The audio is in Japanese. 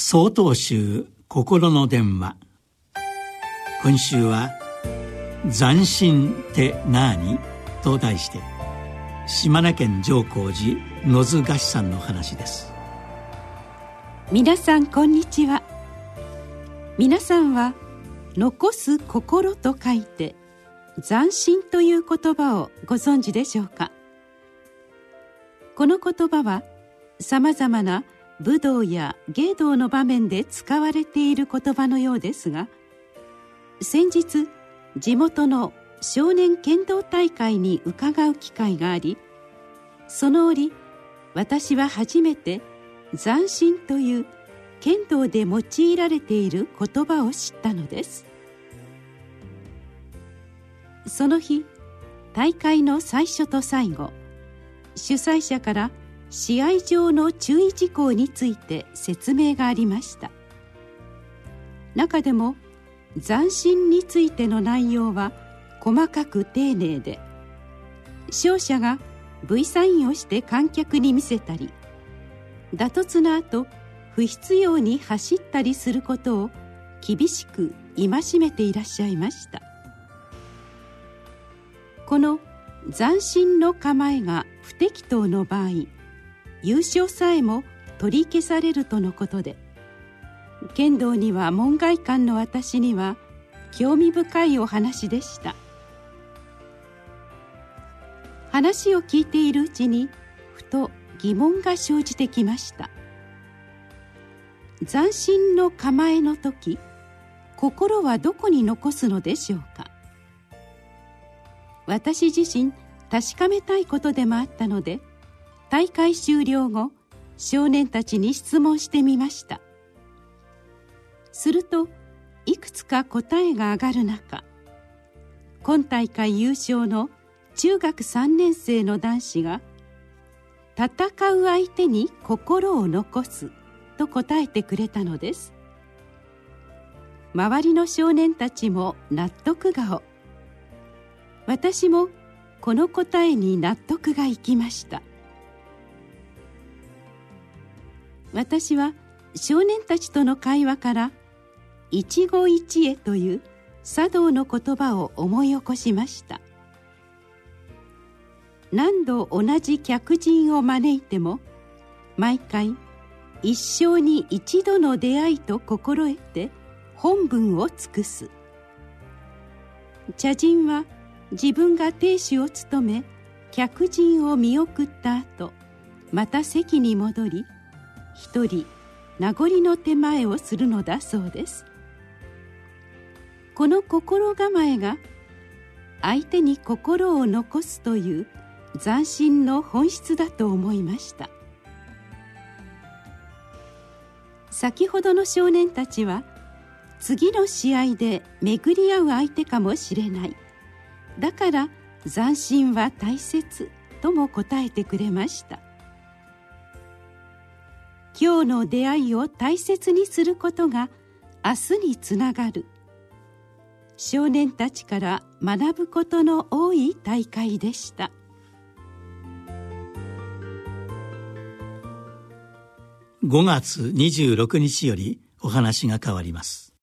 総統集心の電話。今週は「斬新って何?」と題して島根県上皇寺野津菓子さんの話です。皆さんこんにちは。皆さんは「残す心」と書いて「斬新」という言葉をご存知でしょうか？この言葉はさまざまな武道や芸道の場面で使われている言葉のようですが先日地元の少年剣道大会に伺う機会がありその折私は初めて斬新という剣道で用いられている言葉を知ったのです。その日大会の最初と最後主催者から「試合上の注意事項について説明がありました。中でも斬新についての内容は細かく丁寧で勝者が V サインをして観客に見せたり打突の後不必要に走ったりすることを厳しく戒めていらっしゃいました。この斬新の構えが不適当の場合優勝さえも取り消されるとのことで剣道には門外漢の私には興味深いお話でした。話を聞いているうちにふと疑問が生じてきました。斬新の構えの時心はどこに残すのでしょうか？私自身確かめたいことでもあったので大会終了後少年たちに質問してみました。するといくつか答えが上がる中今大会優勝の中学3年生の男子が「戦う相手に心を残す」と答えてくれたのです。周りの少年たちも納得顔。私もこの答えに納得がいきました。私は少年たちとの会話から「一期一会」という茶道の言葉を思い起こしました。何度同じ客人を招いても毎回一生に一度の出会いと心得て本文を尽くす。茶人は自分が亭主を務め客人を見送った後また席に戻り一人名残の手前をするのだそうです。この心構えが相手に心を残すという斬新の本質だと思いました。先ほどの少年たちは次の試合で巡り合う相手かもしれない。だから斬新は大切とも答えてくれました。今日の出会いを大切にすることが明日につながる。少年たちから学ぶことの多い大会でした。5月26日よりお話が変わります。